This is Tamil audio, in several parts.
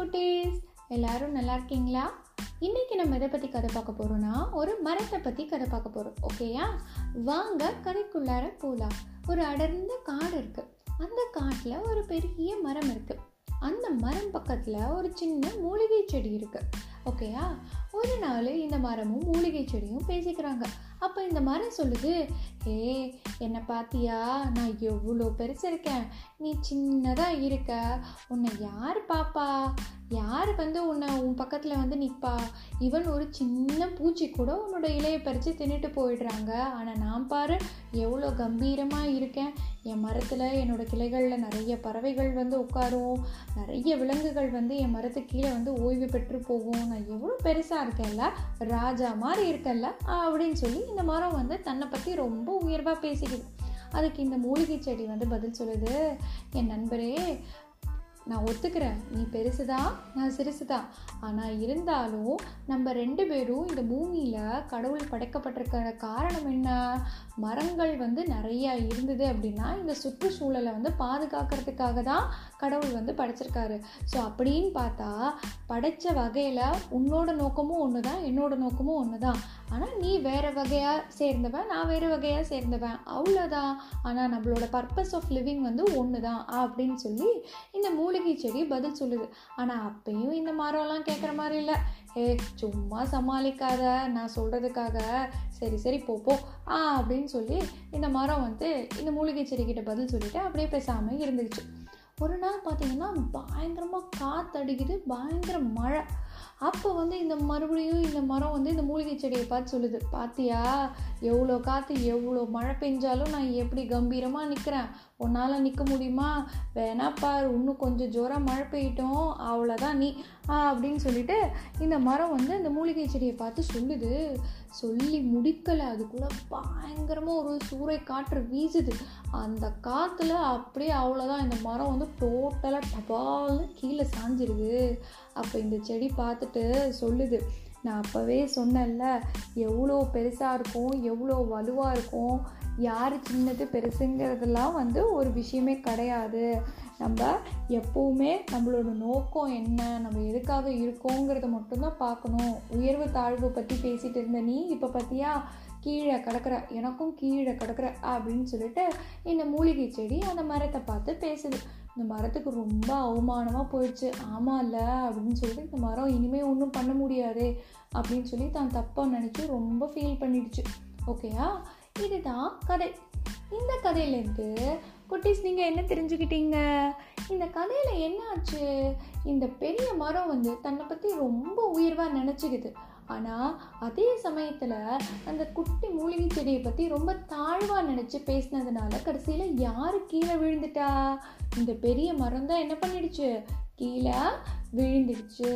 குட்டீஸ்? எல்லாரும் நல்லா இருக்கீங்களா? இன்னைக்கு நம்ம எதை பற்றி கதை பார்க்க போகிறோம்னா ஒரு மரத்தை பற்றி கதை பார்க்க போகிறோம் ஓகேயா? வாங்க கதைக்குள்ளார போகலாம் ஒரு அடர்ந்த காடு இருக்கு. அந்த காட்டில் ஒரு பெரிய மரம் இருக்கு. அந்த மரம் பக்கத்தில் ஒரு சின்ன மூலிகை செடி இருக்கு. ஓகேயா? ஒரு நாள் இந்த மரமும் மூலிகை செடியும் பேசிக்கிறாங்க. அப்போ இந்த மரம் சொல்லுது ஏ என்னை பார்த்தியா நான் எவ்வளோ பெருசு இருக்கேன். நீ சின்னதாக இருக்க. உன்னை யார் பாப்பா? யார் வந்து உன்னை உன் பக்கத்தில் வந்து நிற்பா இவன் ஒரு சின்ன பூச்சி கூட உன்னோட இலையை பறித்து தின்னுட்டு போயிடுறாங்க. ஆனால் நான் பாரு எவ்வளோ கம்பீரமாக இருக்கேன். என் மரத்தில் என்னோட கிளைகளில் நிறைய பறவைகள் வந்து உட்காரும். நிறைய விலங்குகள் வந்து என் மரத்து கீழே வந்து ஓய்வு பெற்று போகும். நான் எவ்வளோ பெருசாக இருக்கேன்ல? ராஜா மாதிரி இருக்கேன்ல? அப்படின்னு சொல்லி இந்த மரம் வந்து தன்னை பற்றி ரொம்ப உயர்வாக பேசிக்குது. அதுக்கு இந்த மூலிகை செடி வந்து பதில் சொல்லுது. என் நண்பரே நான் ஒத்துக்கிறேன். நீ பெருசுதா? நான் சிறுசுதா? ஆனால் இருந்தாலும் நம்ம ரெண்டு பேரும் இந்த பூமியில் கடவுள் படைக்கப்பட்டிருக்கிற காரணம் என்ன? மரங்கள் வந்து நிறையா இருந்தது அப்படின்னா இந்த சுற்றுச்சூழலை வந்து பாதுகாக்கிறதுக்காக தான் கடவுள் வந்து படைச்சிருக்காரு. ஸோ அப்படின்னு பார்த்தா படைத்த வகையில் உன்னோட நோக்கமும் ஒன்று தான் என்னோட நோக்கமும் ஒன்று தான் ஆனால் நீ வேறு வகையாக சேர்ந்தவன் நான் வேறு வகையாக சேர்ந்தவன். அவ்வளோதான் ஆனால் நம்மளோட பர்பஸ் ஆஃப் லிவிங் வந்து ஒன்று தான் அப்படின்னு சொல்லி இந்த மூலிகை செடி பதில் சொல்லுது. ஆனால் அப்பையும் இந்த மரம்லாம் கேட்குற மாதிரி இல்லை. ஏ சும்மா சமாளிக்காத நான் சொல்கிறதுக்காக சரி சரி போப்போ ஆ அப்படின்னு சொல்லி இந்த மரம் வந்து இந்த மூலிகை செடிக்கிட்ட பதில் சொல்லிட்டு அப்படியே பேசாமல் இருந்துச்சு ஒரு நாள் பார்த்தீங்கன்னா பயங்கரமாக காற்றடிக்குது பயங்கர மழை. அப்போ வந்து இந்த மறுபடியும் இந்த மரம் வந்து இந்த மூலிகை செடியை பார்த்து சொல்லுது பார்த்தியா எவ்வளோ காற்று எவ்வளோ மழை பெஞ்சாலும் நான் எப்படி கம்பீரமாக நிற்கிறேன் உன்னால் நிற்க முடியுமா? வேணா பார் இன்னும் கொஞ்சம் ஜோராக மழை பெய்யட்டும் அவ்வளோதான் நீ. அப்படின்னு சொல்லிட்டு இந்த மரம் வந்து இந்த மூலிகை செடியை பார்த்து சொல்லுது. சொல்லி முடிக்கலை. அதுக்குள்ளே பயங்கரமாக ஒரு சூறை காற்று வீசுது. அந்த காற்றுல அப்படியே அவ்வளோதான் இந்த மரம் வந்து டோட்டலாக டபால்னு கீழே சாஞ்சிருது. அப்போ இந்த செடி பார்த்துட்டு சொல்லுது. நான் அப்போவே சொன்னேன்ல எவ்வளோ பெருசாக இருக்கும் எவ்வளோ வலுவாக இருக்கும் யார் சின்னது பெருசுங்கிறதுலாம் வந்து ஒரு விஷயமே கிடையாது. நம்ம எப்போவுமே நம்மளோட நோக்கம் என்ன நம்ம எதுக்காக இருக்கோங்கிறத மட்டும்தான் பார்க்கணும். உயர்வு தாழ்வு பற்றி பேசிகிட்டு இருந்த நீ இப்போ பார்த்தியா கீழே கிடக்கிற எனக்கும் கீழே கிடக்கிற அப்படின்னு சொல்லிட்டு இந்த மூலிகை செடி அந்த மரத்தை பார்த்து பேசுது. இந்த மரத்துக்கு ரொம்ப அவமானமாக போயிடுச்சு. ஆமாம் இல்லை அப்படின்னு சொல்லிட்டு இந்த மரம் இனிமேல் ஒன்றும் பண்ண முடியாது அப்படின்னு சொல்லி தான் தப்பாக நினச்சி ரொம்ப ஃபீல் பண்ணிடுச்சு. ஓகேயா இதுதான் கதை. இந்த கதையிலேருந்து குட்டீஸ் நீங்கள் என்ன தெரிஞ்சுக்கிட்டீங்க? இந்த கதையில் என்ன ஆச்சு இந்த பெரிய மரம் வந்து தன்னை பற்றி ரொம்ப உயர்வாக நினச்சிக்குது. ஆனால் அதே சமயத்தில் அந்த குட்டி மூலிகை செடியை பற்றி ரொம்ப தாழ்வாக நினச்சி பேசினதுனால கடைசியில் யார் கீழே விழுந்துட்டா? இந்த பெரிய மரம் தான் என்ன பண்ணிடுச்சு? கீழே விழுந்துடுச்சு.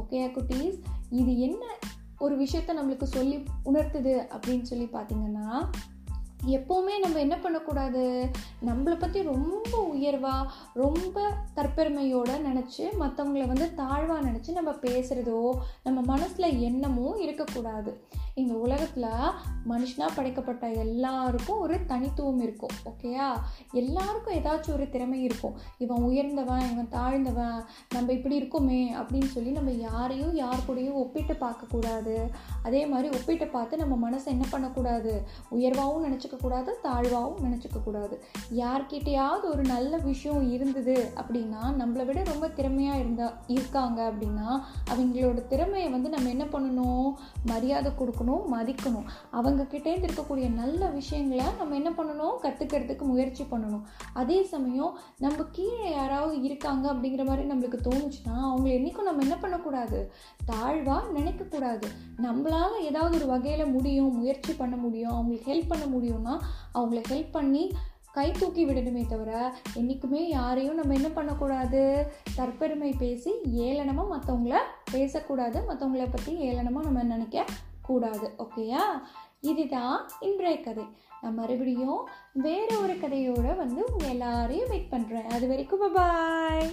ஓகே குட்டீஸ்? இது என்ன ஒரு விஷயத்த நம்மளுக்கு சொல்லி உணர்த்துது அப்படின்னு சொல்லி பார்த்தீங்கன்னா எப்போவுமே நம்ம என்ன பண்ணக்கூடாது? நம்மளை பற்றி ரொம்ப உயர்வாக ரொம்ப தற்பெருமையோடு நினச்சி மற்றவங்கள வந்து தாழ்வாக நினச்சி நம்ம பேசுகிறதோ நம்ம மனசில் எண்ணமோ இருக்கக்கூடாது. இந்த உலகத்தில் மனுஷனாக படைக்கப்பட்ட எல்லாருக்கும் ஒரு தனித்துவம் இருக்கும் ஓகேயா எல்லாருக்கும் ஏதாச்சும் ஒரு திறமை இருக்கும். இவன் உயர்ந்தவன் இவன் தாழ்ந்தவன் நம்ம இப்படி இருக்கோமே அப்படின்னு சொல்லி நம்ம யாரையும் யார் கூடயும் ஒப்பிட்டு பார்க்கக்கூடாது அதே மாதிரி ஒப்பிட்டு பார்த்து நம்ம மனசை என்ன பண்ணக்கூடாது உயர்வாகவும் நினச்சிக்க கூடாது தாழ்வாகவும் நினச்சிக்க கூடாது. யார்கிட்டையாவது ஒரு நல்ல விஷயம் இருந்தது அப்படின்னா நம்மளை விட ரொம்ப திறமையாக இருந்தா இருக்காங்க அப்படின்னா அவங்களோட திறமையை வந்து நம்ம என்ன பண்ணணும்? மரியாதை கொடுக்கணும். மதிக்கணும். அவங்க கிட்டேருந்து இருக்கக்கூடிய நல்ல விஷயங்களை நம்ம என்ன பண்ணணும்? கற்றுக்கிறதுக்கு முயற்சி பண்ணணும். அதே சமயம் நம்ம கீழே யாராவது இருக்காங்க அப்படிங்கிற மாதிரி நம்மளுக்கு தோணுச்சுன்னா அவங்கள என்றைக்கும் நம்ம என்ன பண்ணக்கூடாது? தாழ்வாக நினைக்கக்கூடாது. நம்மளால் ஏதாவது ஒரு வகையில் முடியும் முயற்சி பண்ண முடியும் அவங்களுக்கு ஹெல்ப் பண்ண முடியும்னா அவங்கள ஹெல்ப் பண்ணி கை தூக்கி விடணுமே தவிர என்றைக்குமே யாரையும் நம்ம என்ன பண்ணக்கூடாது? தற்பெருமை பேசி ஏளனமாக மற்றவங்கள பேசக்கூடாது. மற்றவங்கள பற்றி ஏளனமாக நம்ம நினைக்க கூடாது ஓகேயா இதுதான் இன்றைய கதை. நான் மறுபடியும் வேற ஒரு கதையோட வந்து உங்கள் எல்லாரையும் வெயிட் பண்ணுறேன் அது வரைக்கும் பாய்